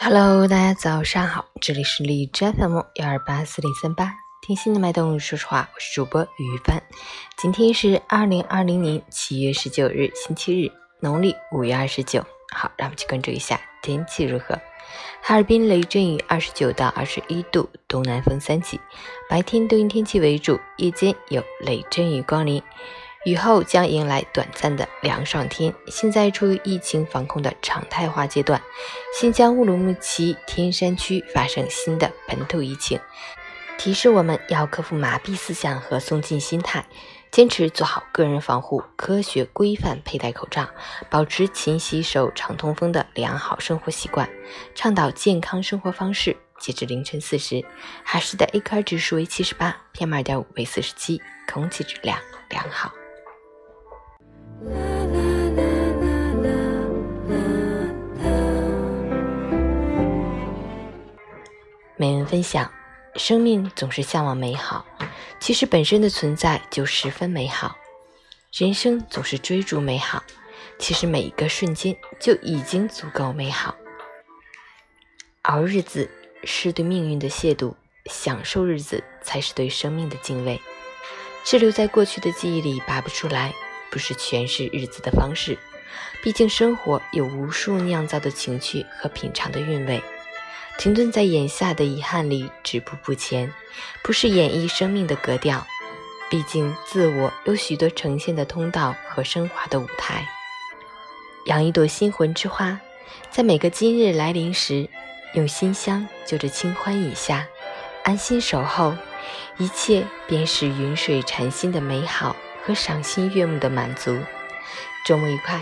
Hello，大家早上好，这里是荔枝 FM 幺二八四零三八，听心的脉动，说实话，我是主播于帆。今天是二零二零年七月十九日，星期日，农历五月二十九。好，让我们去关注一下天气如何。哈尔滨雷阵雨，二十九到二十一度，东南风三级，白天多云天气为主，夜间有雷阵雨光临。雨后将迎来短暂的凉爽天。现在处于疫情防控的常态化阶段，新疆乌鲁木齐天山区发生新的本土疫情，提示我们要克服麻痹思想和松劲心态，坚持做好个人防护，科学规范佩戴口罩，保持勤洗手、常通风的良好生活习惯，倡导健康生活方式。截至凌晨四时，哈市的 AQI 指数为七十八，PM 二点五为四十七，空气质量良好。美文分享：生命总是向往美好，其实本身的存在就十分美好；人生总是追逐美好，其实每一个瞬间就已经足够美好。熬日子是对命运的亵渎，享受日子才是对生命的敬畏。滞留在过去的记忆里拔不出来。不是诠释日子的方式，毕竟生活有无数酿造的情趣和品尝的韵味。停顿在眼下的遗憾里，止步不前，不是演绎生命的格调。毕竟自我有许多呈现的通道和升华的舞台。养一朵心魂之花，在每个今日来临时，用馨香就着清欢一下，安心守候，一切便是云水禅心的美好。和赏心悦目的满足，周末愉快。